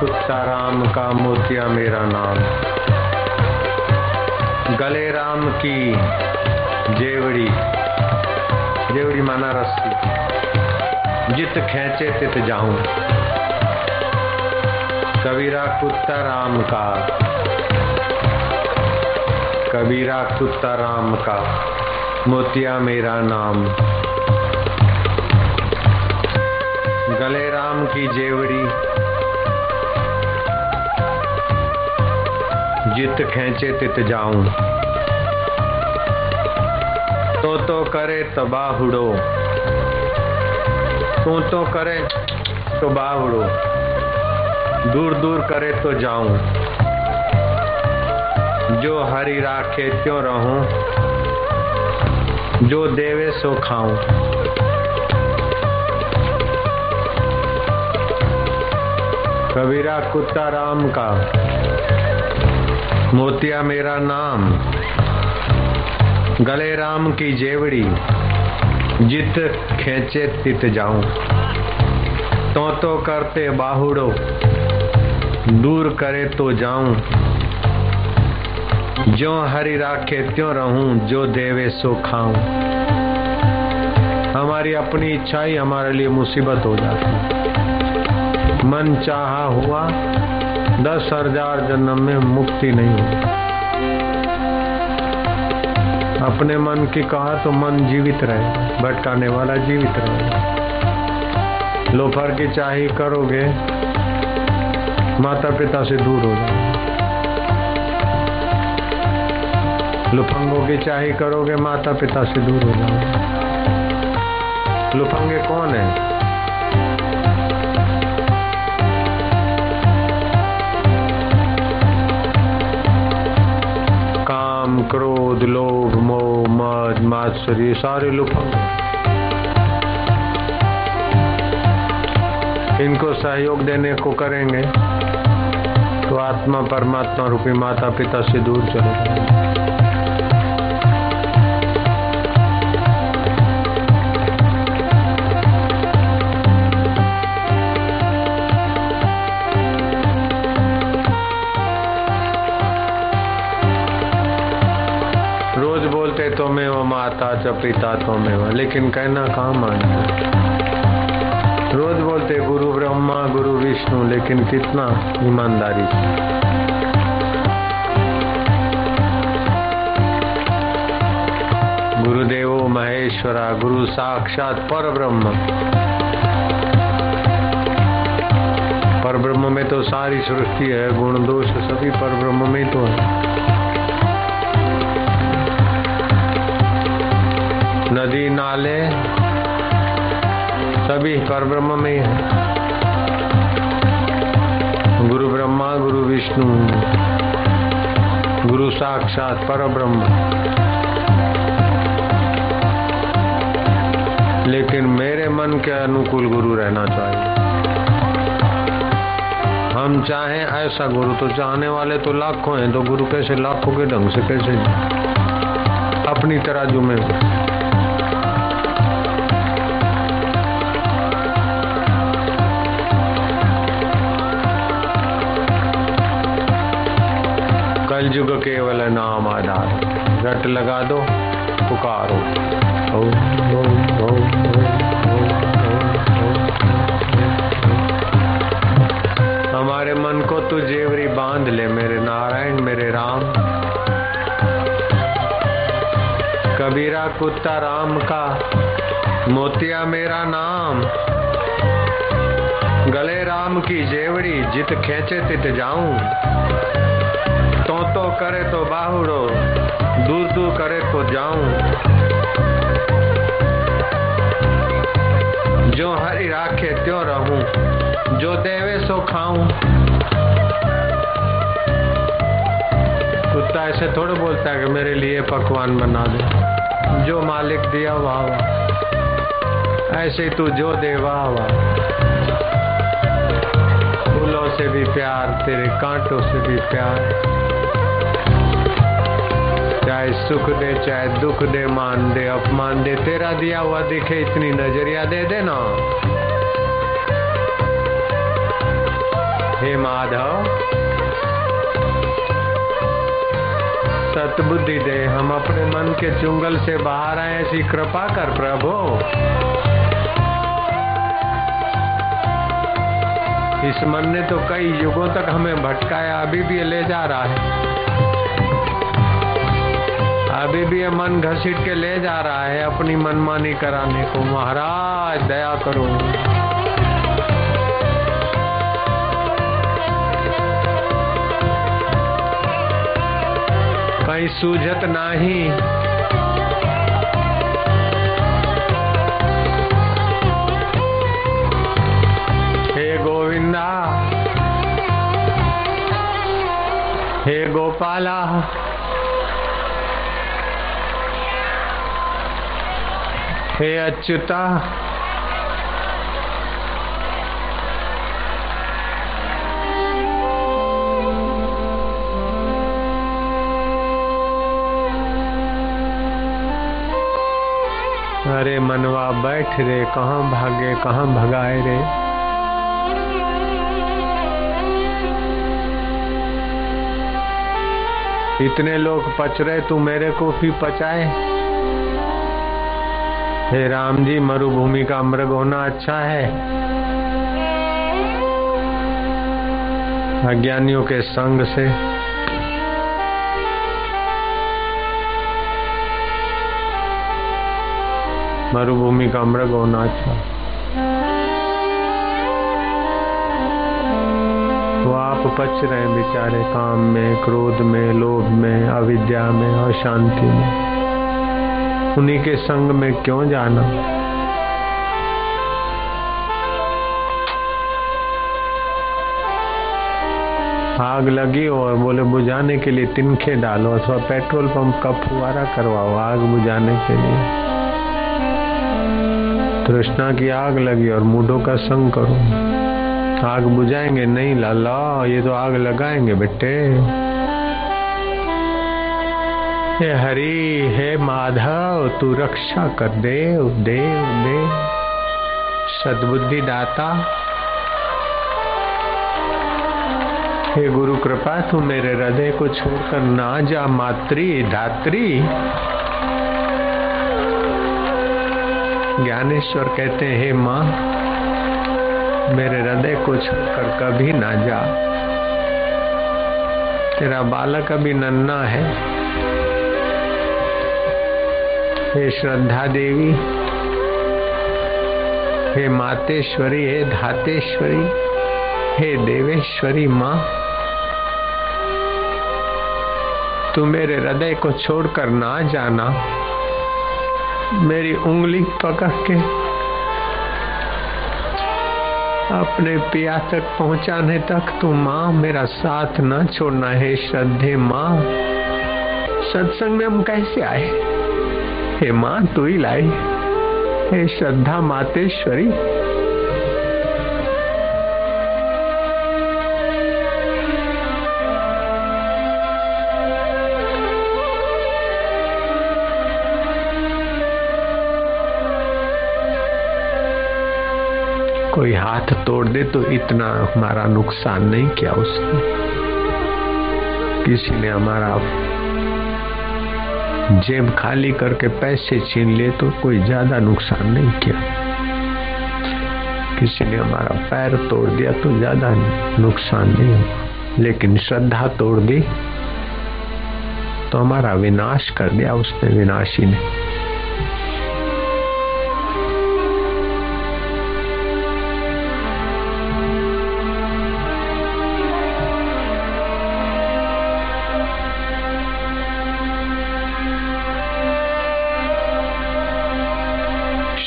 कुत्ता राम का मोतिया मेरा नाम। गले राम की जेवड़ी। जेवड़ी माना रस्सी। जित खेचे तित जाऊँ। कबीरा कुत्ता राम का। कबीरा कुत्ता राम का। मोतिया मेरा नाम। गले राम की जेवड़ी। जित खेचे तित जाऊँ। तो तो करे तो बाहुड़ो तू तो करे तो बाहुड़ो। दूर दूर करे तो जाऊँ। जो हरि राखे त्यों रहूँ। जो देवे सो खाऊं। कबीरा कुत्ता राम का। मोतिया मेरा नाम। गले राम की जेवड़ी, जित खेचे तित जाऊँ। तो तो करते बाहुड़ो, दूर करे तो जाऊँ। जो हरि राखे त्यों रहूँ, जो देवे सो खाऊं। हमारी अपनी इच्छा ही हमारे लिए मुसीबत हो जाती। मन चाहा हुआ दस हज़ार जन्म में मुक्ति नहीं होगी अपने मन की कहा तो मन जीवित रहे, भटकाने वाला जीवित रहे। लोफर की चाही करोगे माता पिता से दूर हो जाओ लुफंगों की चाही करोगे माता पिता से दूर हो जाओ लुफंगे कौन है? क्रोध, लोभ, मोह, मद, मात्सर्य, सारे लुफंग इनको सहयोग देने को करेंगे तो आत्मा परमात्मा रूपी माता पिता से दूर चले माता च पिता तो मैं लेकिन कहना कहाँ मानते रोज बोलते, गुरु ब्रह्मा, गुरु विष्णु, लेकिन कितना ईमानदारी गुरुदेवो महेश्वरा, गुरु साक्षात पर ब्रह्म पर ब्रह्म में तो सारी सृष्टि है, गुण दोष सभी पर ब्रह्म में तो है। नदी नाले, सभी पर ब्रह्म में ही। गुरु ब्रह्मा, गुरु विष्णु, गुरु साक्षात पर ब्रह्म लेकिन मेरे मन के अनुकूल गुरु रहना चाहिए। हम चाहें ऐसा गुरु तो चाहने वाले तो लाखों हैं तो गुरु कैसे लाखों के ढंग से कैसे अपनी तराजू में युग केवल नाम आधार। रट लगा दो, पुकारो। हमारे मन को तू जेवरी बाँध ले, मेरे नारायण, मेरे राम। कबीरा कुत्ता राम का, मोतिया मेरा नाम। गले राम की जेवड़ी जित खेचे तित जाऊँ। तो तो करे तो बाहुड़ो दूर दूर करे तो जाऊँ। जो हरि राखे त्यों रहूँ, जो देवे सो खाऊं। कुत्ता ऐसे थोड़ा बोलता है कि मेरे लिए पकवान बना दे। जो मालिक दिया वाह वाह ऐसे तू जो दे वाह वाह फूलों से भी प्यार, तेरे कांटों से भी प्यार। चाहे सुख दे, चाहे दुख दे, मान दे, अपमान दे, तेरा दिया हुआ दिखे इतनी नज़रिया दे देना हे माधव, सतबुद्धि दे, हम अपने मन के चुंगल से बाहर आए, ऐसी कृपा कर प्रभु। इस मन ने तो कई युगों तक हमें भटकाया, अभी भी ले जा रहा है। अभी भी ये मन घसीट के ले जा रहा है अपनी मनमानी कराने को। महाराज, दया करो। कहीं सूझत नहीं। हे गोविंदा, हे गोपाला हे अच्युता। अरे मनवा, बैठ रे, कहाँ भागे, कहाँ भगाए रे? इतने लोग पच रहे, तू मेरे को भी पचाए। हे राम जी, मरुभूमि का मृग होना अच्छा है। अज्ञानियों के संग से। मरुभूमि का मृग होना अच्छा। तो आप पच रहे बेचारे, काम में, क्रोध में, लोभ में, अविद्या में, अशांति में। उन्हीं के संग में क्यों जाना? आग लगी और बोले, बुझाने के लिए तिनखे डालो अथवा पेट्रोल पंप का फुवारा करवाओ आग बुझाने के लिए। तृष्णा की आग लगी और मूढ़ों का संग करो। आग बुझाएँगे नहीं, लाला, ये तो आग लगाएँगे बेटे। हे, हरि हे माधव, तू रक्षा कर देव देव। सद्बुद्धि दाता। हे गुरु कृपा, तू मेरे हृदय को छोड़कर ना जा, मातृ, धात्री। ज्ञानेश्वर कहते हैं, हे माँ, मेरे हृदय को छोड़कर कभी ना जा। तेरा बालक अभी नन्ना है हे श्रद्धा देवी, हे मातेश्वरी, हे धातेश्वरी, हे देवेश्वरी माँ, तू मेरे हृदय को छोड़कर ना जाना। मेरी उंगली पकड़ के अपने पिया तक पहुँचाने तक तू माँ, मेरा साथ न छोड़ना। है श्रद्धे माँ, सत्संग में हम कैसे आए? हे माँ, तू ही लाई हे श्रद्धा मातेश्वरी. कोई हाथ तोड़ दे तो इतना हमारा नुकसान नहीं किया उसने? किसी ने हमारा जेब खाली करके पैसे छीन लिए तो कोई ज़्यादा नुकसान नहीं किया। किसी ने हमारा पैर तोड़ दिया तो ज़्यादा नुकसान नहीं हुआ। लेकिन श्रद्धा तोड़ दी तो हमारा विनाश कर दिया उसने, विनाशी ने।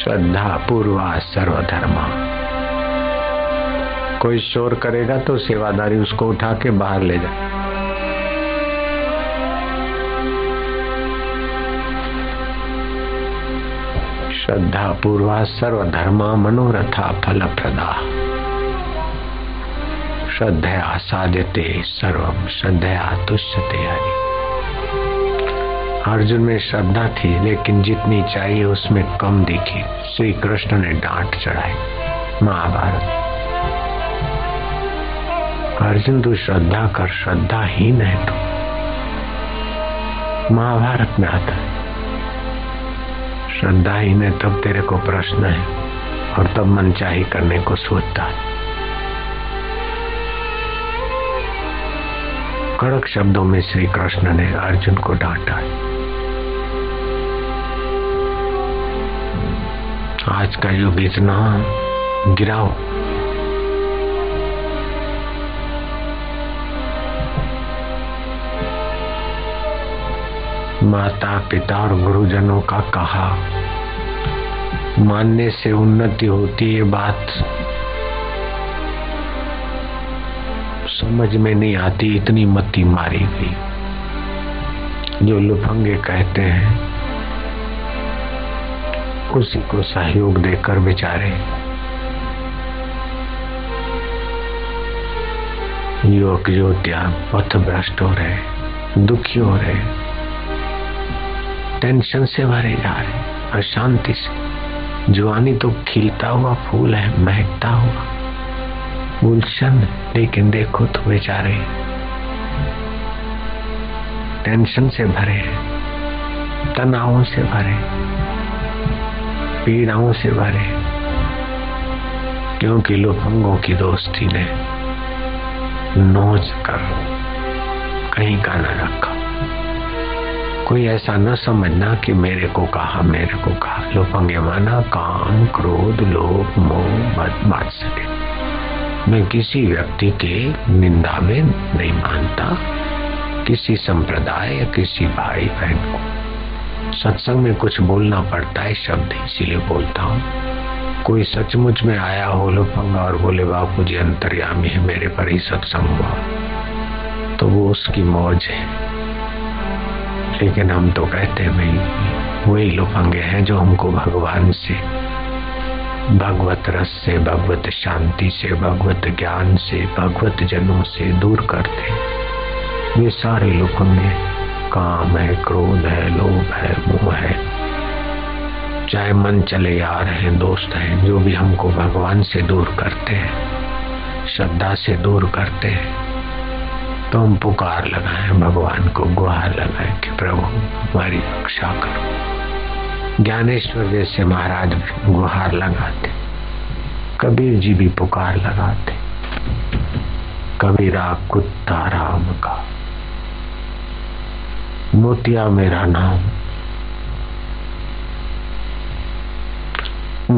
श्रद्धा पूर्वा सर्वधर्मा। कोई शोर करेगा तो सेवादारी उसको उठा के बाहर ले जाए। श्रद्धा पूर्वा सर्वधर्मा मनोरथा फल प्रदा श्रद्धया साध्यते सर्वम श्रद्धया तुष्यते हरि। अर्जुन में श्रद्धा थी, लेकिन जितनी चाहिए उसमें कम दिखी। श्री कृष्ण ने डांट चढ़ाई। महाभारत। अर्जुन तू श्रद्धा कर श्रद्धाहीन है तू। महाभारत में आता है। श्रद्धाहीन है तब तेरे को प्रश्न है, और तब मन चाही करने को सोचता है। कड़क शब्दों में श्री कृष्ण ने अर्जुन को डांटा। है आज का युग इतना गिराओ माता पिता और गुरुजनों का कहा, मानने से उन्नति होती है बात समझ में नहीं आती, इतनी मती मारी गई। जो लुफंगे कहते हैं उसी को सहयोग देकर बेचारे। युवक युवतियाँ पथ भ्रष्ट हो रहे, दुखी हो रहे टेंशन से भरे जा रहे, अशांति से। जुआनी तो खिलता हुआ फूल है, महकता हुआ। गुलशन, लेकिन देखो तो बेचारे टेंशन से भरे हैं, तनावों से भरे पीड़ाओं से भरे, क्योंकि लोफंगों की दोस्ती ने नोच कर कहीं का न रखा। कोई ऐसा न समझना कि मेरे को कहा, मेरे को कहा। लोफंगे माना काम, क्रोध, लोभ, मोह मत सके मैं किसी व्यक्ति के निंदा में नहीं मानता, किसी संप्रदाय या किसी भाई बहन को। सत्संग में कुछ बोलना पड़ता है, शब्द इसीलिए बोलता हूँ। कोई सचमुच में आया हो लोफंगा और बोले, बापू जी, अंतर्यामी है, मेरे पर ही सत्संग हुआ। तो वो उसकी मौज है। लेकिन हम तो कहते हैं, भाई, वही लोफंगे हैं जो हमको भगवान से, भगवत रस से, भगवत शांति से, भगवत ज्ञान से, भगवत जनों से दूर करते वे सारे लोफंगे काम है, क्रोध है, लोभ है, मोह है। चाहे मन चले यार हैं, दोस्त हैं, जो भी हमको भगवान से दूर करते हैं, श्रद्धा से दूर करते हैं तो हम पुकार लगाए, भगवान को गुहार लगाए कि प्रभु, हमारी रक्षा करो। ज्ञानेश्वर जैसे महाराज गुहार लगाते, कबीर जी भी पुकार लगाते। कबीरा कुत्ता, राम का मोतिया मेरा नाम।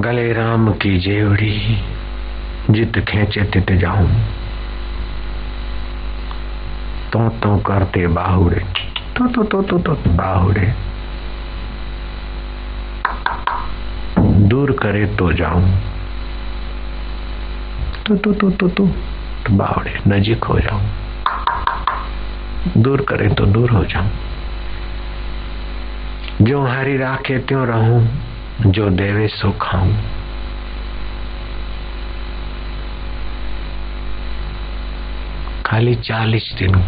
गले राम की जेवड़ी जित खेचे तित जाऊँ। तो तो करते बाहुड़े तो तो तो तो, तो बाहुड़े। दूर करे तो जाऊँ। तो तो तो तो तो, बावड़े नजीक हो जाऊँ। दूर करे तो दूर हो जाऊँ। जो हरी राखे त्यों रहूँ, जो देवे सो खाऊं। खाली चालीस दिन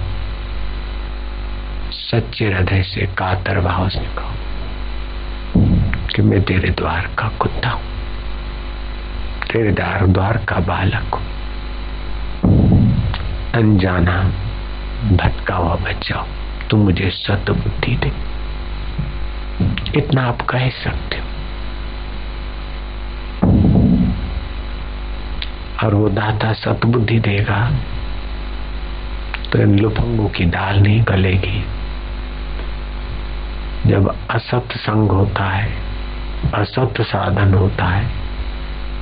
सच्चे हृदय से कातर भाव से कहो कि मैं तेरे द्वार का कुत्ता हूँ। तेरे द्वार द्वार का बालक हूँ। अनजाना भटका हुआ बच्चा तू मुझे सत बुद्धि दे। इतना आप कह सकते हो। और वो दाता सतबुद्धि देगा तो इन लुफंगों की दाल नहीं गलेगी। जब असत संग होता है, असत साधन होता है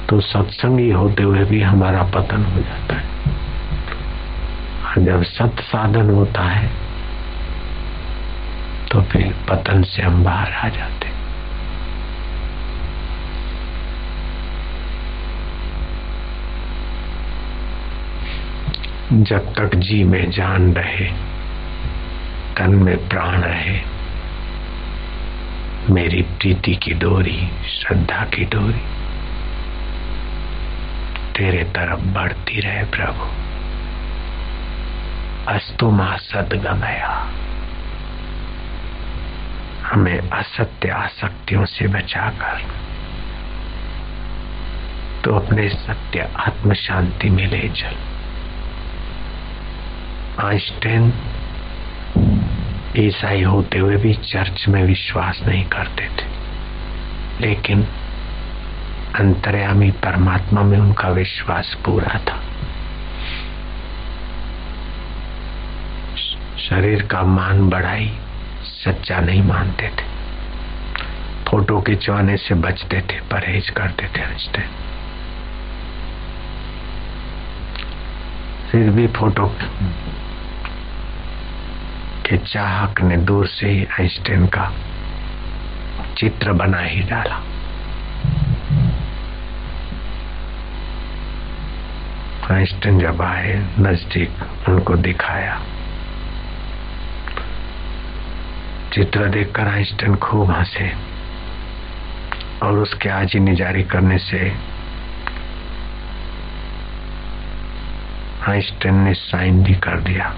तो सत्संगी होते हुए भी हमारा पतन हो जाता है। और जब सत साधन होता है तो फिर पतन से हम बाहर आ जाते। जब तक जी में जान रहे, तन में प्राण रहे, मेरी प्रीति की डोरी, श्रद्धा की डोरी, तेरे तरफ़ बढ़ती रहे प्रभु। अस्तु मा सदगमया। हमें असत्य आसक्तियों से बचाकर तो अपने सत्य आत्म शांति में ले चल। आइंस्टाइन ईसाई होते हुए भी चर्च में विश्वास नहीं करते थे, लेकिन अंतर्यामी परमात्मा में उनका विश्वास पूरा था। शरीर का मान बढ़ाई सच्चा नहीं मानते थे। फ़ोटो खिंचवाने से बचते थे, परहेज करते थे आइंस्टाइन फिर भी फ़ोटो के चाहक ने दूर से ही आइंस्टाइन का चित्र बना ही डाला। आइंस्टाइन जब आए, नज़दीक उनको दिखाया। चित्र देखकर आइंस्टाइन खूब हंसे और उसके आजी निजारी करने से आइंस्टाइन ने साइन भी कर दिया,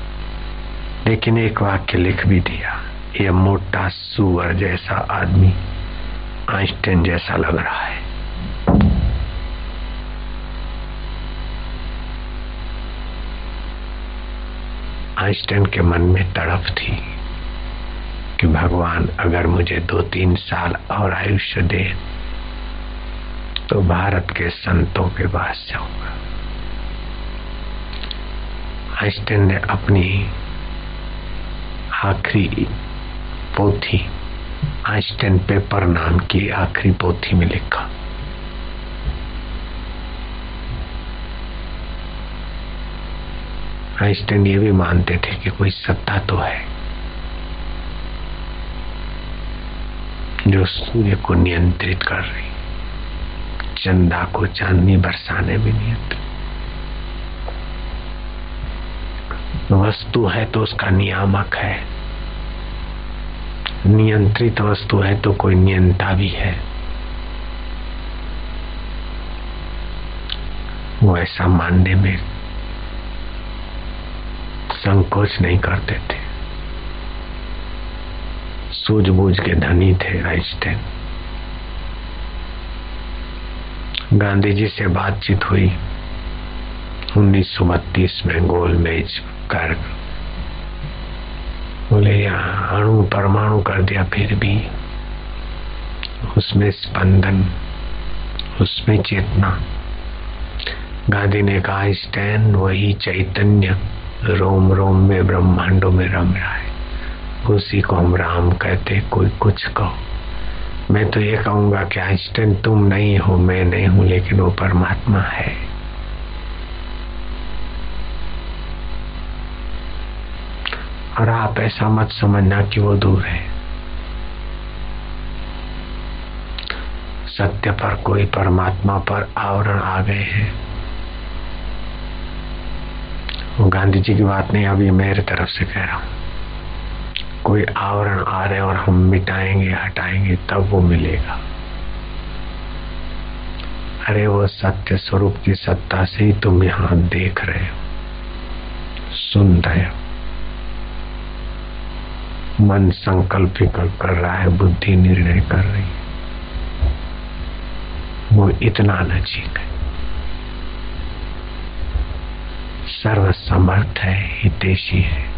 लेकिन एक वाक्य लिख भी दिया यह मोटा सुअर जैसा आदमी आइंस्टाइन जैसा लग रहा है। आइंस्टाइन के मन में तड़प थी। कि भगवान, अगर मुझे दो तीन साल और आयुष्य दे तो भारत के संतों के पास जाऊँगा। आइंस्टाइन ने अपनी आखिरी पोथी आइंस्टाइन पेपर नाम की आखिरी पोथी में लिखा। आइंस्टाइन ये भी मानते थे कि कोई सत्ता तो है। जो सूर्य को नियंत्रित कर रही, चंदा को चांदनी बरसाने में नियंत्रित। वस्तु है तो उसका नियामक है। नियंत्रित वस्तु है तो कोई नियंता भी है। वो ऐसा मानने में संकोच नहीं करते थे सूझबूझ के धनी थे आइंस्टाइन। गांधी जी से बातचीत हुई उन्नीस में गोल मेज कर बोले, यहाँ अणु परमाणु कर दिया, फिर भी उसमें स्पंदन, उसमें चेतना। गांधी ने कहा स्टैन वही चैतन्य रोम रोम में ब्रह्मांडों में रम रहा है। उसी को हम राम कहते कोई कुछ कहो। मैं तो ये कहूँगा कि आइंस्टाइन तुम नहीं हो, मैं नहीं हूँ, लेकिन वो परमात्मा है। और आप ऐसा मत समझना कि वो दूर है। सत्य पर कोई परमात्मा पर आवरण आ गए हैं। वो गांधी जी की बात नहीं, अभी मेरे तरफ़ से कह रहा हूँ। कोई आवरण आ रहे और हम मिटाएँगे, हटाएँगे, तब वो मिलेगा। अरे वो सत्य स्वरूप की सत्ता से ही तुम यहाँ देख रहे हो। सुन रहे हो। मन संकल्प विकल्प कर रहा है, बुद्धि निर्णय कर रही है। वो इतना नजीक है। सर्व समर्थ है, हितेशी है।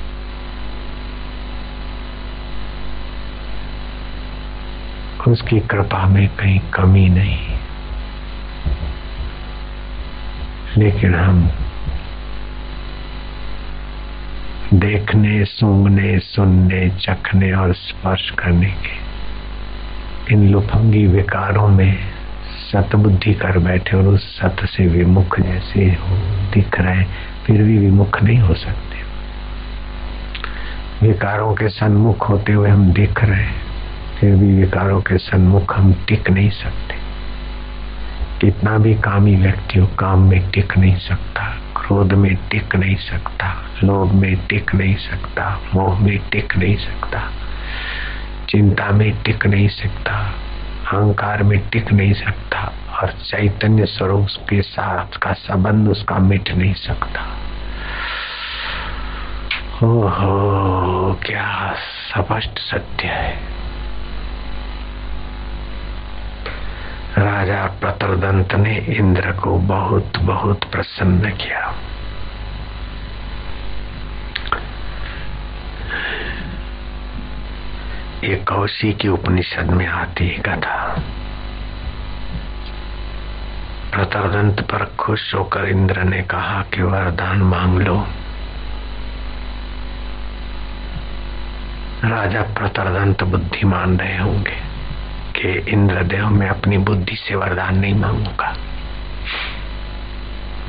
उसकी कृपा में कहीं कमी नहीं। लेकिन हम देखने, सूंघने, सुनने, चखने और स्पर्श करने के इन लुफंगी विकारों में सतबुद्धि कर बैठे और उस सत से विमुख जैसे हो दिख रहे फिर भी विमुख नहीं हो सकते। विकारों के सन्मुख होते हुए हम दिख रहे फिर भी विकारों के सन्मुख हम टिक नहीं सकते। कितना भी कामी व्यक्ति हो, काम में टिक नहीं सकता, क्रोध में टिक नहीं सकता, लोभ में टिक नहीं सकता, मोह में टिक नहीं सकता, चिंता में टिक नहीं सकता, अहंकार में टिक नहीं सकता, और चैतन्य स्वरूप के साथ का संबंध उसका मिट नहीं सकता। ओहो, क्या स्पष्ट सत्य है। राजा प्रतरदंत ने इंद्र को बहुत बहुत प्रसन्न किया। ये कौशी की उपनिषद में आती है कथा। प्रतरदंत पर खुश होकर इंद्र ने कहा कि वरदान मांग लो। राजा प्रतरदंत बुद्धिमान रहे होंगे। कि इंद्रदेव, में अपनी बुद्धि से वरदान नहीं मांगूँगा।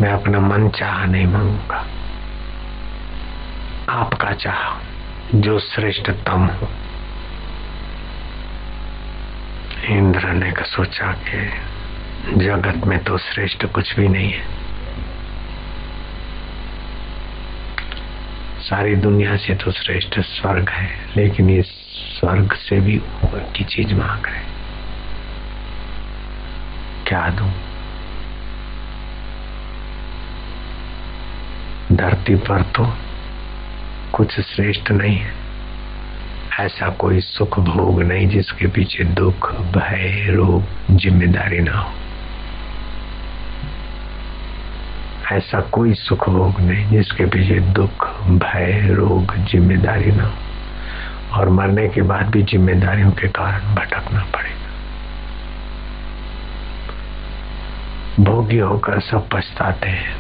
मैं अपना मन चाह नहीं मांगूँगा। आपका चाह जो श्रेष्ठतम हो। इंद्र ने का सोचा कि जगत में तो श्रेष्ठ कुछ भी नहीं है। सारी दुनिया से तो श्रेष्ठ स्वर्ग है, लेकिन ये स्वर्ग से भी ऊपर की चीज़ मांग रहे क्या दू धरती पर तो कुछ श्रेष्ठ नहीं है। ऐसा कोई सुख भोग नहीं जिसके पीछे दुख, भय, रोग, ज़िम्मेदारी ना हो। ऐसा कोई सुख भोग नहीं जिसके पीछे दुख, भय, रोग, ज़िम्मेदारी ना हो। और मरने के बाद भी जिम्मेदारियों के कारण भटकना पड़ेगा भोगी होकर सब पछताते हैं।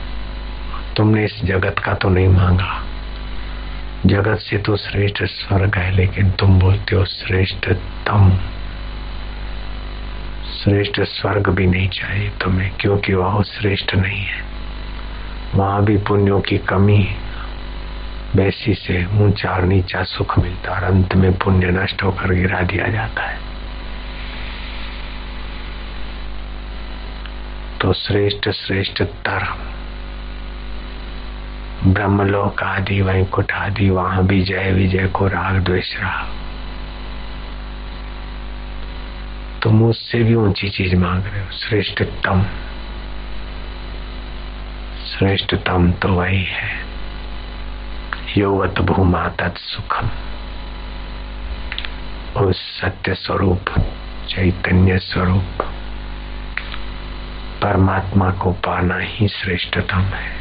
तुमने इस जगत का तो नहीं मांगा। जगत से तो श्रेष्ठ स्वर्ग है, लेकिन तुम बोलते हो श्रेष्ठतम। श्रेष्ठ स्वर्ग भी नहीं चाहिए तुम्हें, क्योंकि वह श्रेष्ठ नहीं है। वहाँ भी पुण्यों की कमी वैसी से ऊँचा और नीचा सुख मिलता और अंत में पुण्य नष्ट होकर गिरा दिया जाता है। तो श्रेष्ठ श्रेष्ठतर ब्रह्मलोक आदि वैकुंठ आदि वहाँ भी जय विजय को राग द्वेष रहा। तो मुझसे भी ऊँची चीज़ मांग रहे हो, श्रेष्ठतम। श्रेष्ठतम तो वही है। योवत भूमा तत्सुखम उस सत्य स्वरूप, चैतन्य स्वरूप। परमात्मा को पाना ही श्रेष्ठतम है।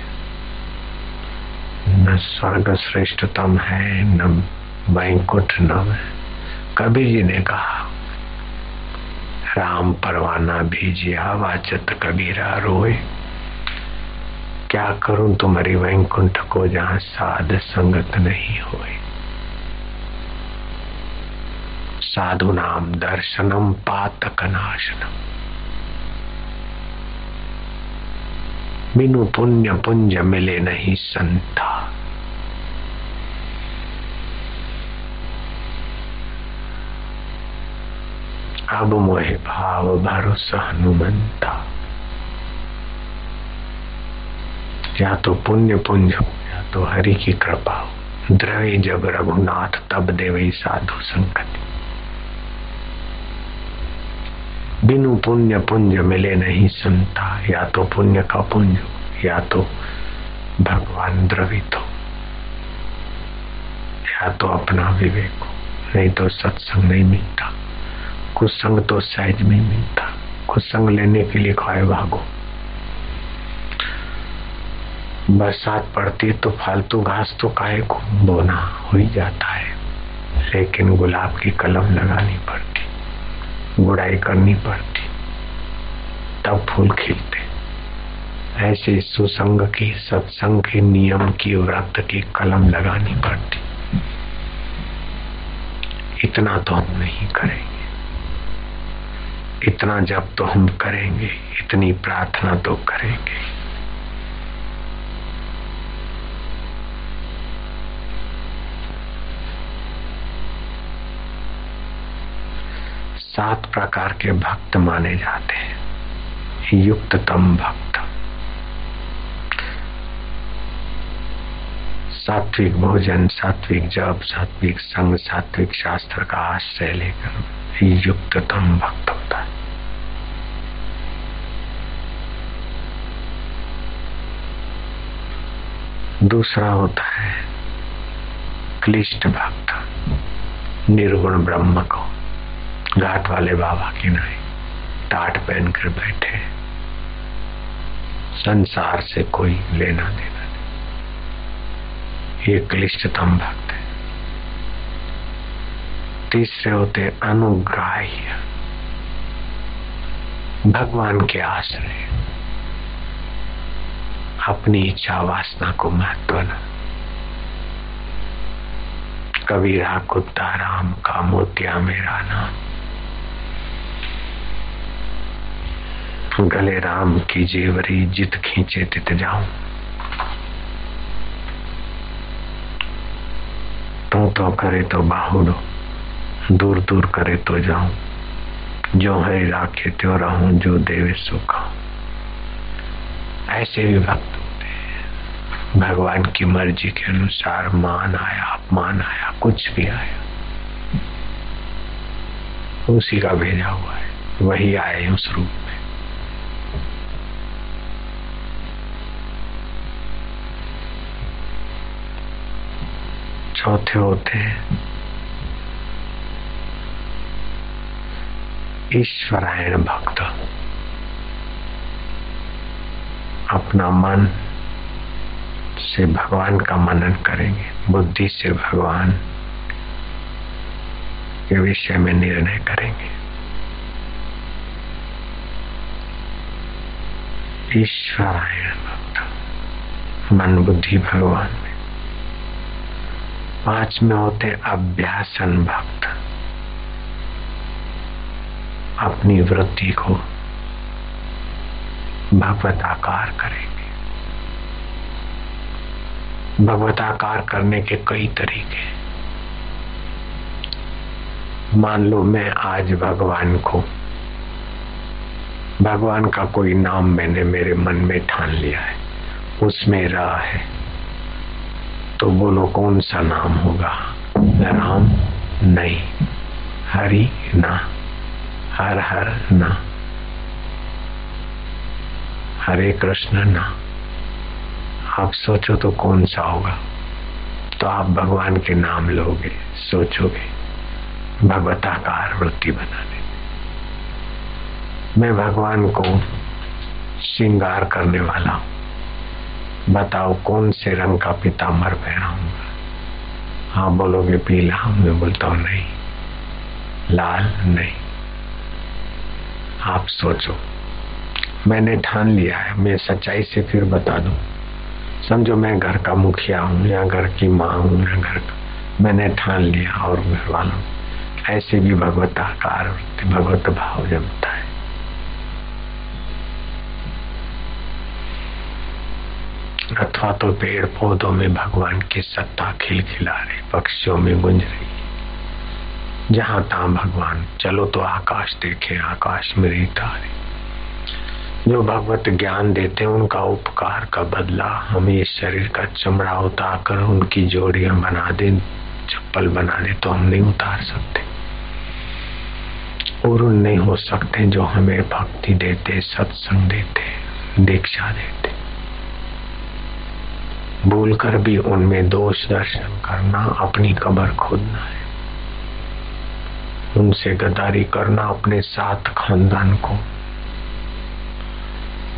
न स्वर्ग श्रेष्ठतम है, न वैकुंठ न कबीर जी ने कहा, राम परवाना भेजिया वाचत कबीरा रोए। क्या करूँ तुम्हारी वैकुंठ को जहाँ साध संगत नहीं होए? साधु नाम दर्शनम, पातक नाशनम। बिनु पुण्य पुंज मिले नहीं संता। अब मोहे भाव भरोसा हनुमंता। या तो पुण्य पुंज हो, या तो हरि की कृपा हो। द्रवे जब रघुनाथ, तब देवे साधु संकति बिनु पुण्य पुंज मिले नहीं संता या तो पुण्य का हो या तो भगवान द्रवित हो, या तो अपना विवेक हो। नहीं तो सत्संग नहीं मिलता। कुछ संग तो सहज में मिलता। कुछ संग लेने के लिए खाए भागो। बरसात पड़ती है तो फालतू घास तो काहे को बोना हो ही जाता है। लेकिन गुलाब की कलम लगानी पड़ती गुड़ाई करनी पड़ती। तब फूल खिलते। ऐसे सुसंग की सत्संग के नियम की व्रत की कलम लगानी पड़ती। इतना तो हम नहीं करेंगे। इतना जब तो हम करेंगे, इतनी प्रार्थना तो करेंगे। सात प्रकार के भक्त माने जाते हैं। युक्ततम भक्त। सात्विक भोजन, सात्विक जप, सात्विक संग, सात्विक शास्त्र का आश्रय लेकर युक्ततम भक्त होता है। दूसरा होता है क्लिष्ट भक्त, निर्गुण ब्रह्म को। घाट वाले बाबा की नहीं। टाट पहन कर बैठे। संसार से कोई लेना देना नहीं। ये क्लिष्टतम भक्त है। तीसरे होते अनुग्राह्य। भगवान के आश्रय। अपनी इच्छा वासना को महत्व न। कबीरा, कुत्ता, राम का मोतिया मेरा नाम। गले राम की जेवरी जित खींचे तित जाऊँ। तो तो करे तो बाहुडो दूर दूर करे तो जाऊँ। जो है राखे त्यो रहूँ, जो देवे सुखा। ऐसे भी भक्त होते भगवान की मर्ज़ी के अनुसार मान आया, अपमान आया, कुछ भी आया। उसी का भेजा हुआ है, वही आए उस रूप में चौथे होते हैं। ईश्वरायण भक्त। अपना मन से भगवान का मनन करेंगे, बुद्धि से भगवान के विषय में निर्णय करेंगे। ईश्वरायण भक्त, मन बुद्धि भगवान। पाँच में होते अभ्यासन भक्त। अपनी वृत्ति को भगवत आकार करेंगे। भगवत आकार करने के कई तरीके मान लो मैं आज भगवान को, भगवान का कोई नाम मैंने मेरे मन में ठान लिया है। उसमें रहा है। तो बोलो कौन सा नाम होगा? राम नहीं। हरि ना। हर हर ना। हरे कृष्ण ना। आप सोचो तो कौन सा होगा? तो आप भगवान के नाम लोगे, सोचोगे। भगवताकार वृत्ति बनाने मैं भगवान को श्रृंगार करने वाला हूँ। बताओ कौन से रंग का पीताम्बर पहनाऊँगा? हाँ बोलोगे पीला? मैं बोलता हूँ नहीं। लाल? नहीं। आप सोचो। मैंने ठान लिया है। मैं सच्चाई से फिर बता दूँ। समझो मैं घर का मुखिया हूँ, या घर की माँ हूँ, या घर का। मैंने ठान लिया और घर वालों, ऐसे भी भगवत आकार भगवत भाव जमता है। अथवा तो पेड़ पौधों में भगवान की सत्ता खिलखिला रही, पक्षियों में गुंज रही। जहाँ तहा भगवान, चलो तो आकाश देखे, आकाश में रही जो भगवत ज्ञान देते हैं, उनका उपकार का बदला हमें ये शरीर का चमड़ा उतार उनकी जोड़ियाँ बना दे, चप्पल बना दे तो हम नहीं उतार सकते। और नहीं हो सकते जो हमें भक्ति देते, सत्संग देते, दीक्षा देते। भूल कर भी उनमें दोष दर्शन करना अपनी कबर खोदना है। उनसे गदारी करना अपने साथ खानदान को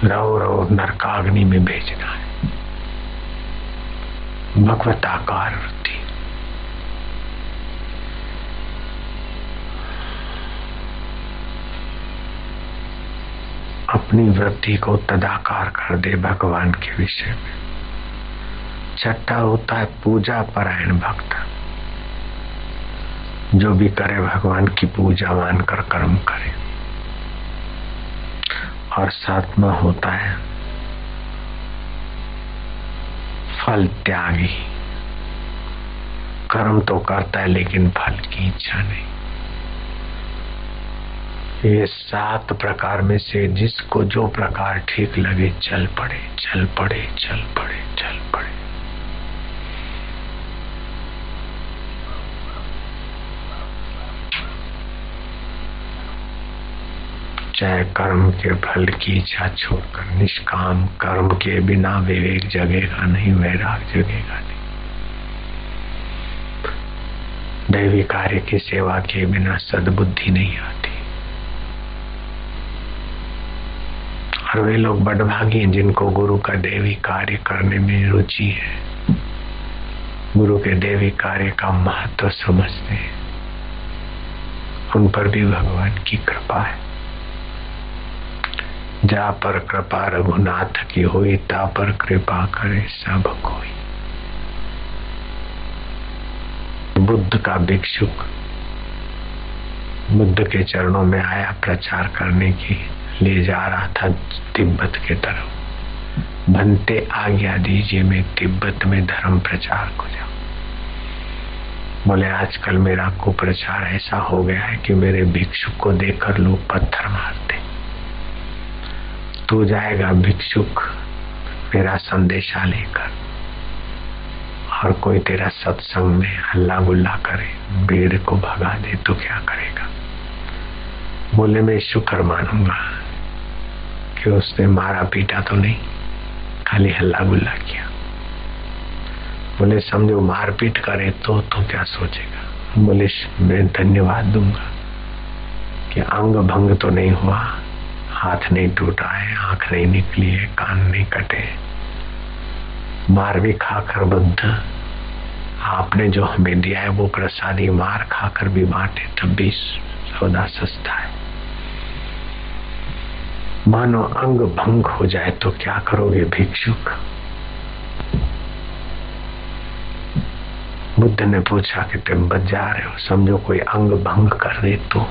रव रव नरकाग्नि में भेजना है। भगवत आकार वृत्ति। अपनी वृत्ति को तदाकार कर दे भगवान के विषय में। छठा होता है पूजा परायण भक्त। जो भी करे भगवान की पूजा मानकर कर्म करे। और सातवा होता है फल त्यागी। कर्म तो करता है, लेकिन फल की इच्छा नहीं। ये सात प्रकार में से जिसको जो प्रकार ठीक लगे, चल पड़े चल पड़े चल पड़े चल पड़े। चाहे कर्म के फल की इच्छा छोड़कर निष्काम कर्म के बिना विवेक जगेगा नहीं, वैराग जगेगा नहीं। दैवी कार्य की सेवा के बिना सद्बुद्धि नहीं आती। और वे लोग बड़भागी हैं जिनको गुरु का देवी कार्य करने में रुचि है। गुरु के देवी कार्य का महत्व समझते हैं। उन पर भी भगवान की कृपा है। जा पर कृपा रघुनाथ की हुई ता पर कृपा करे सब कोई। बुद्ध का भिक्षुक बुद्ध के चरणों में आया, प्रचार करने की ले जा रहा था तिब्बत के तरफ़। बनते आज्ञा दीजिए, मैं तिब्बत में धर्म प्रचार को जाऊँ। बोले, आजकल मेरा कुप्रचार ऐसा हो गया है कि मेरे भिक्षुक को देखकर लोग पत्थर मारते। तू जाएगा भिक्षुक मेरा संदेशा लेकर। और कोई तेरा सत्संग में हल्ला गुल्ला करे, भीड़ को भगा दे तो क्या करेगा? बोले, मैं शुक्र मानूँगा। कि उसने मारा पीटा तो नहीं, खाली हल्ला गुल्ला किया। बोले, समझो, मारपीट करे तो तो क्या सोचेगा? बोले, मैं धन्यवाद दूँगा कि अंग भंग तो नहीं हुआ हाथ नहीं टूटा है आँख नहीं निकली है कान नहीं कटे। मार भी खाकर बुद्ध आपने जो हमें दिया है, वो प्रसादी मार खाकर भी बांटे, तब भी सौदा सस्ता है। मानो अंग भंग हो जाए तो क्या करोगे भिक्षुक? बुद्ध ने पूछा कि तुम बच जा रहे हो, समझो कोई अंग भंग कर दे तो।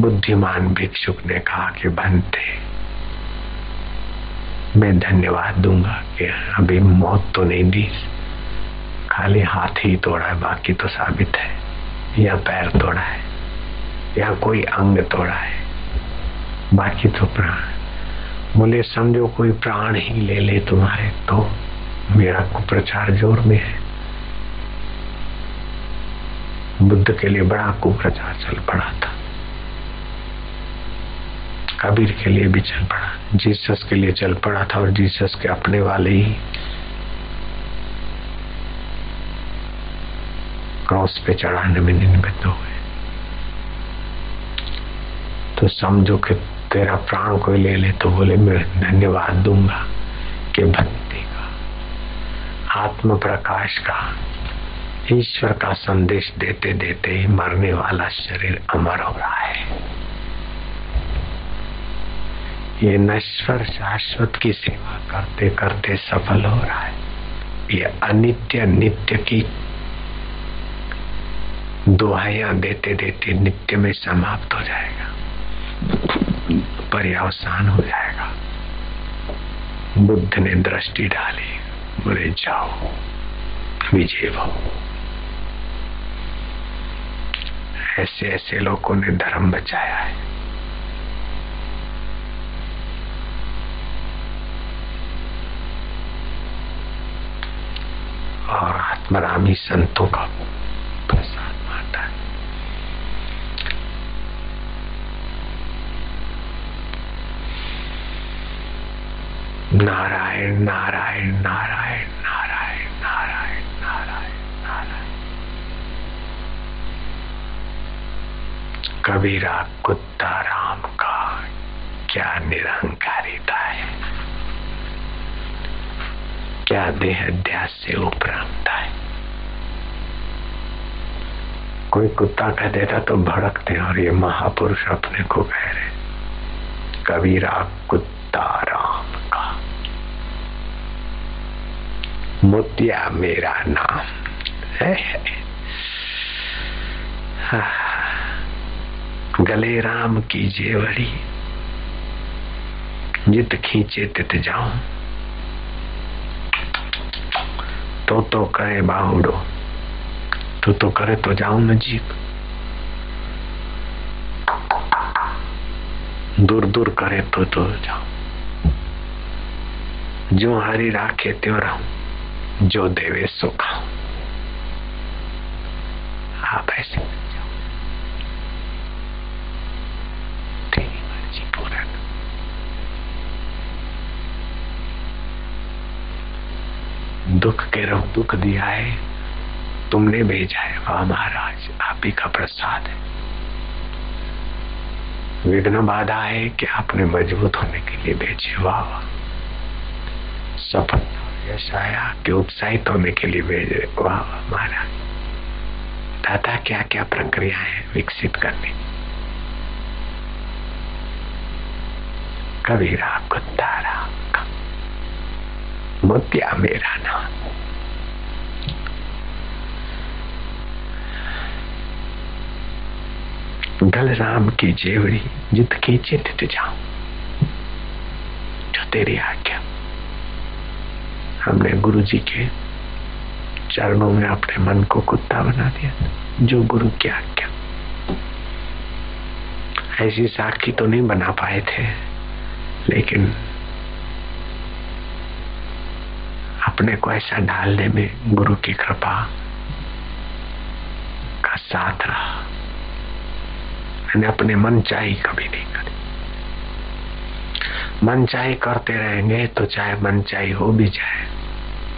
बुद्धिमान भिक्षुक ने कहा कि बनते मैं धन्यवाद दूँगा कि अभी मौत तो नहीं दी। खाली हाथ ही तोड़ा है, बाकी तो साबित है। या पैर तोड़ा है, या कोई अंग तोड़ा है। बाकी तो प्राण। बोले, समझो कोई प्राण ही ले ले तुम्हारे तो मेरा कुप्रचार ज़ोर में है। बुद्ध के लिए बड़ा कुप्रचार चल पड़ा था। कबीर के लिए भी चल पड़ा। जीसस के लिए चल पड़ा था और जीसस के अपने वाले ही क्रॉस पे चढ़ाने में निमित्त हुए। तो समझो कि तेरा प्राण कोई ले ले तो बोले, मैं धन्यवाद दूँगा कि भक्ति का, आत्म प्रकाश का, ईश्वर का संदेश देते देते ही मरने वाला शरीर अमर हो रहा है। ये नश्वर शाश्वत की सेवा करते करते सफल हो रहा है। ये अनित्य नित्य की दुआया देते देते नित्य में समाप्त हो जाएगा। पर्यावसान हो जाएगा। बुद्ध ने दृष्टि डाली, बोले, जाओ, विजय भाव। ऐसे ऐसे लोगों ने धर्म बचाया है। आत्मरामी संतों का प्रसाद माता है। नारायण नारायण नारायण नारायण नारायण नारायण नारायण। कबीरा, कुत्ता, राम का क्या निरंकारिता है। क्या देह अध्यास से उपरांत है। कोई कुत्ता कह देता तो भड़कते और ये महापुरुष अपने को कह रहे कबीरा कुत्ता राम का। मोतिया मेरा नाम है, गले राम की जेवड़ी जित खींचे तित जाऊँ। तो करे बाहुडो। तू तो करे तो जाऊँ नजीक दूर दूर करे तो तो जाऊँ। जो हरी राखे त्यो रहूँ, जो देवे सो आप ऐसे तेरी मर्ज़ी पूरन दुख के रहो, दुख दिया है। तुमने भेजा है, वाह महाराज, आप ही का प्रसाद है। विघ्न बाधा है कि आपने मज़बूत होने के लिए भेजे। वाह वाह। सफलता यश आया कि उत्साहित होने के लिए भेजे। वाह वाह, महाराज। दादा क्या क्या प्रक्रिया है विकसित करने? कबीरा कुत्ता मोतिया मेरा नाम? गल राम की जेवड़ी जित खींचे तित जाऊँ, जो तेरी आज्ञा। हमने गुरु जी के चरणों में अपने मन को कुत्ता बना दिया, जो गुरु की आज्ञा। ऐसी साखी तो नहीं बना पाए थे, लेकिन अपने को ऐसा ढालने में गुरु की कृपा का साथ रहा। मैंने अपने मन चाही कभी नहीं करी। मन चाही करते रहेंगे तो चाहे मन चाही हो भी जाए,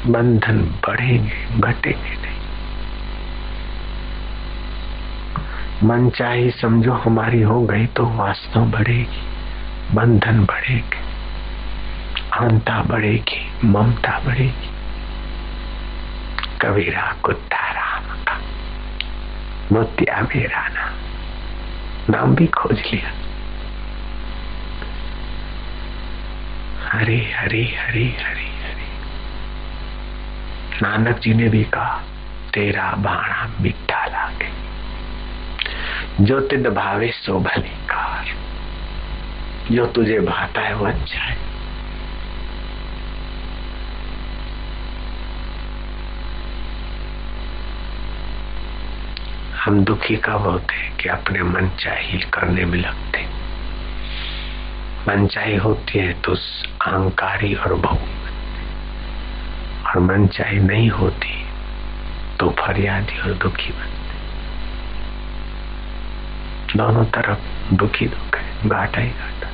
बंधन बढ़ेंगे, घटेंगे नहीं। मन चाही समझो हमारी हो गई तो वासना बढ़ेगी, बंधन बढ़ेगी अहंता बढ़ेगी, ममता बढ़ेगी। कबीरा, कुत्ता, राम का। मोतिया मेरा नाम नाम भी खोज लिया। हरे हरे हरे हरे हरे। नानक जी ने भी कहा, तेरा बाणा मिठा लागे। जो तिद भावे सो भली कार। जो तुझे भाता है वो अच्छा है। हम दुखी कब होते हैं कि अपने मन चाही करने में लगते मन चाही होती है तो अहंकारी और बहु और मन चाही नहीं होती तो फरियादी और दुखी बनते दोनों तरफ़ दुखी दुख है, घाटा ही घाटा।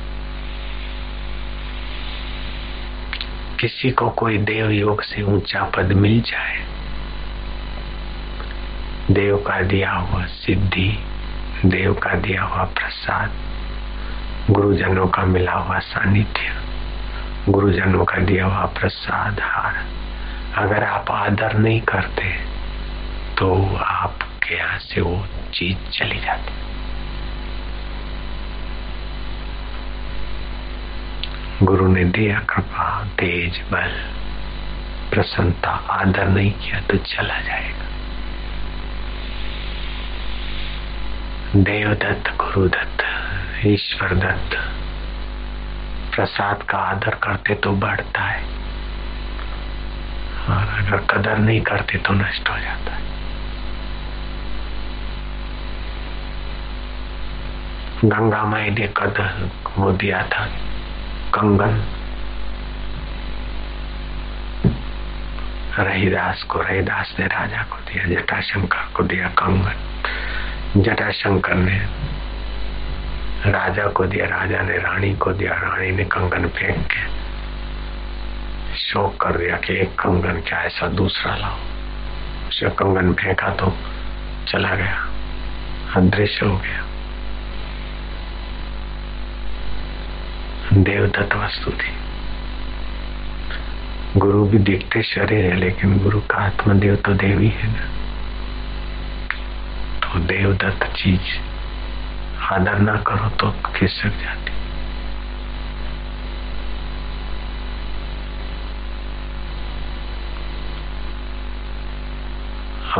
किसी को कोई देव योग से ऊँचा पद मिल जाए देव का दिया हुआ सिद्धि, देव का दिया हुआ प्रसाद, गुरुजनों का मिला हुआ सानिध्य, गुरुजनों का दिया हुआ प्रसाद हार। अगर आप आदर नहीं करते तो आपके यहाँ से वो चीज़ चली जाती। गुरु ने दिया कृपा, तेज बल, प्रसन्नता, आदर नहीं किया तो चला जाएगा। देवदत्त, गुरुदत्त ईश्वर दत्त प्रसाद का आदर करते तो बढ़ता है। और अगर कदर नहीं करते तो नष्ट हो जाता है। गंगा माई ने कदर वो दिया था, कंगन। रहीदास को, रहीदास ने राजा को दिया, जटाशंकर को दिया कंगन। जटाशंकर ने राजा को दिया, राजा ने रानी को दिया, रानी ने कंगन फेंक के शोक कर दिया कि एक कंगन क्या ऐसा दूसरा लाओ उसे कंगन फेंका तो चला गया अदृश्य हो गया। देवदत्त वस्तु थी। गुरु भी दिखते शरीर है, लेकिन गुरु का आत्मदेव तो देवी है ना। देवदत्त चीज़ आदर ना करो तो खिसक जाती।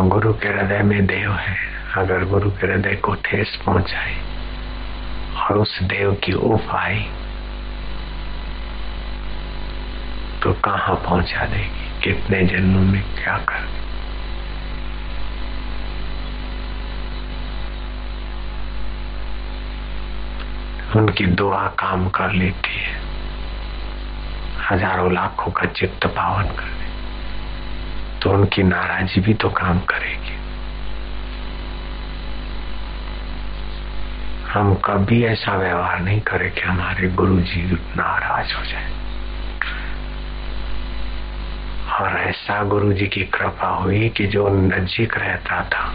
गुरु के हृदय में देव है। अगर गुरु के हृदय को ठेस पहुँचाए और उस देव की उफ आई तो कहाँ पहुँचा देगी? कितने जन्मों में क्या कर उनकी दुआ काम कर लेती है। हज़ारों लाखों का चित्त पावन कर दे तो उनकी नाराजी भी तो काम करेगी। हम कभी ऐसा व्यवहार नहीं करें कि हमारे गुरु जी नाराज़ हो जाए। और ऐसा गुरु जी की कृपा हुई कि जो नजीक रहता था,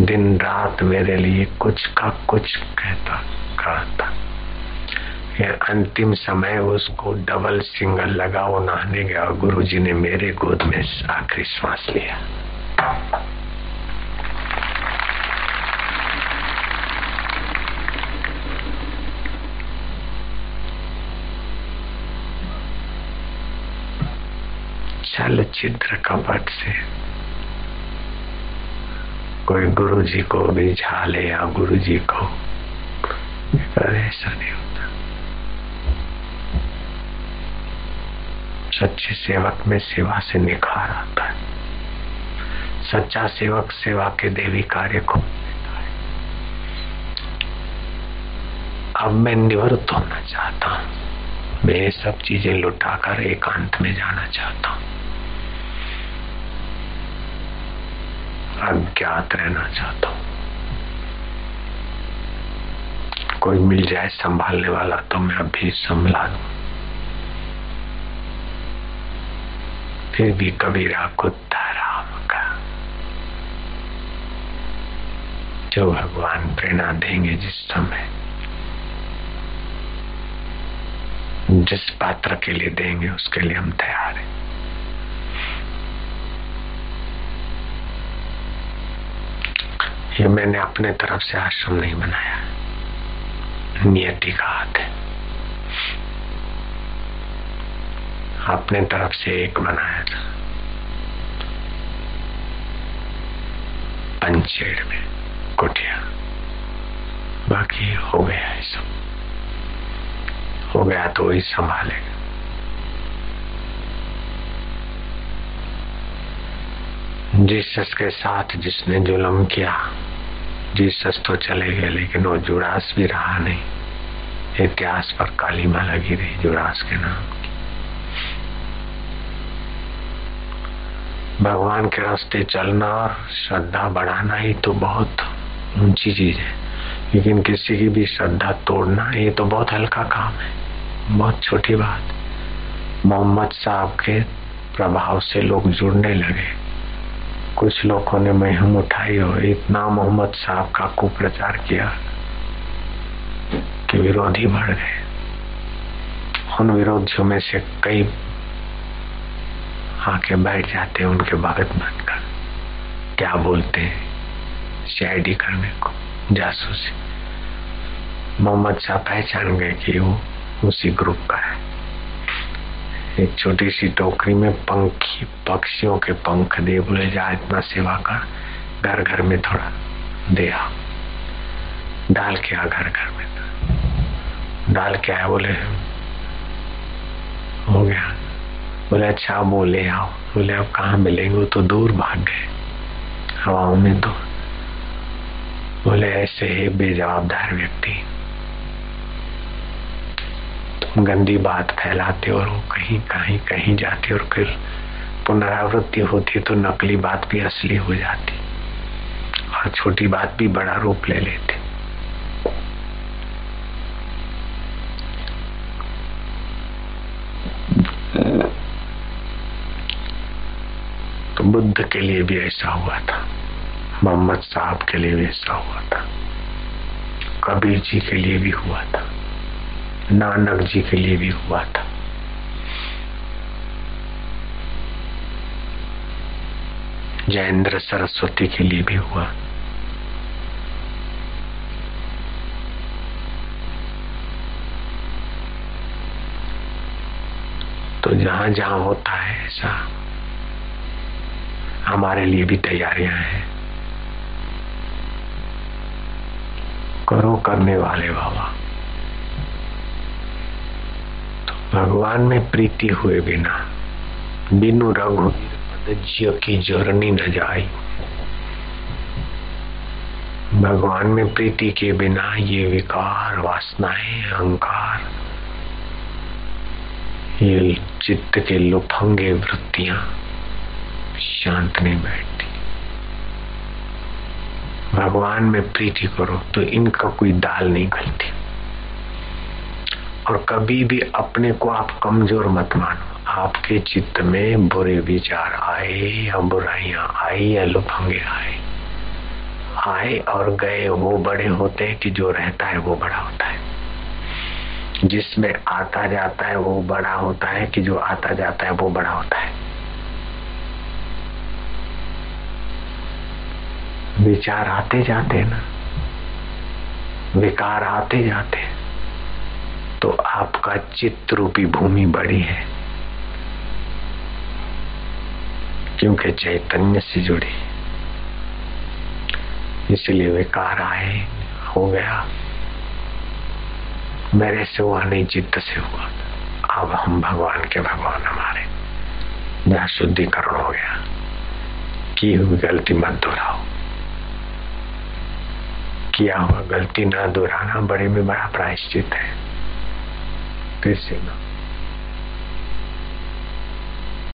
दिन रात मेरे लिए कुछ का कुछ कहता। करता ये अंतिम समय उसको डबल सिंगल लगा वो नहाने गया और गुरु जी ने मेरे गोद में आखिरी श्वास लिया। छल छिद्र कपट से कोई गुरु जी को भी झाले या गुरु जी को ऐसा नहीं होता। सच्चे सेवक में सेवा से निखार आता है। सच्चा सेवक सेवा के देवी कार्य को अब मैं निवृत्त होना चाहता हूँ। मैं ये सब चीज़ें लुटाकर एकांत में जाना चाहता हूँ। अज्ञात रहना चाहता हूँ। कोई मिल जाए संभालने वाला तो मैं अभी संभला दू। फिर भी कबीरा कुत्ता राम का। जो भगवान प्रेरणा देंगे जिस समय, जिस पात्र के लिए देंगे, उसके लिए हम तैयार हैं। ये मैंने अपने तरफ़ से आश्रम नहीं बनाया। नियति का हाथ है अपने तरफ़ से एक बनाया था। पंचेड़ में कुटिया। बाकी हो गया है सब। हो गया तो वही संभालेगा। जीसस के साथ जिसने जुलम किया जीसस तो चले गए, लेकिन वो जुड़ास भी रहा नहीं। इतिहास पर कालीमा लगी रही जुड़ास के नाम की। भगवान के रास्ते चलना और श्रद्धा बढ़ाना ही तो बहुत ऊँची चीज़ है। लेकिन किसी की भी श्रद्धा तोड़ना ये तो बहुत हल्का काम है। बहुत छोटी बात। मोहम्मद साहब के प्रभाव से लोग जुड़ने लगे। कुछ लोगों ने महम उठाई और इतना मोहम्मद साहब का कुप्रचार किया कि विरोधी बढ़ गए। उन विरोधियों में से कई आके बैठ जाते हैं उनके भगत बनकर। क्या बोलते हैं? सीआईडी करने को, जासूसी। मोहम्मद शाह पहचान गए कि वो उसी ग्रुप का है। एक छोटी सी टोकरी में पंखी, पक्षियों के पंख दे बोले, जा, इतना सेवा कर। घर घर में थोड़ा दे आओ डाल के आ घर घर में डाल के आया, बोले, हो गया। बोले अच्छा बोले आओ। बोले, अब कहाँ मिलेंगे? तो दूर भाग गए। हवाओं में दूर बोले, ऐसे है बेजवाबदार व्यक्ति गंदी बात फैलाते और वो कहीं कहीं कहीं जाती और फिर पुनरावृत्ति होती तो नकली बात भी असली हो जाती और छोटी बात भी बड़ा रूप ले लेती। तो बुद्ध के लिए भी ऐसा हुआ था, मोहम्मद साहब के लिए भी ऐसा हुआ था, कबीर जी के लिए भी हुआ था। नानक जी के लिए भी हुआ था। जयेंद्र सरस्वती के लिए भी हुआ। तो जहाँ जहाँ होता है ऐसा, हमारे लिए भी तैयारियाँ हैं। करो करने वाले बाबा। भगवान में प्रीति हुए बिना, बिनु पदज्य की जरनी न जाई भगवान में प्रीति के बिना ये विकार, वासनाएँ, अहंकार, ये चित्त के लुफंगे वृत्तियाँ शांत नहीं बैठती। भगवान में प्रीति करो तो इनका कोई दाल नहीं गलती। और कभी भी अपने को आप कमज़ोर मत मानो। आपके चित्त में बुरे विचार आए या बुराइयाँ आई या लुफंगे आए। आए और गए, वो बड़े होते हैं कि जो रहता है, वो बड़ा होता है। जिसमें आता जाता है, वो बड़ा होता है कि जो आता जाता है, वो बड़ा होता है। विचार आते जाते हैं ना। विकार आते जाते तो आपका चित्त रूपी भूमि बड़ी है। क्योंकि चैतन्य से जुड़ी। इसलिए विकार आए, हो गया। मेरे से हुआ नहीं, चित्त से हुआ। अब हम भगवान के भगवान हमारे। जहाँ शुद्धिकरण हो गया। की हुई गलती मत दोहराओ। किया हुआ गलती ना दोहराना, बड़े में बड़ा प्रायश्चित है। कैसे ना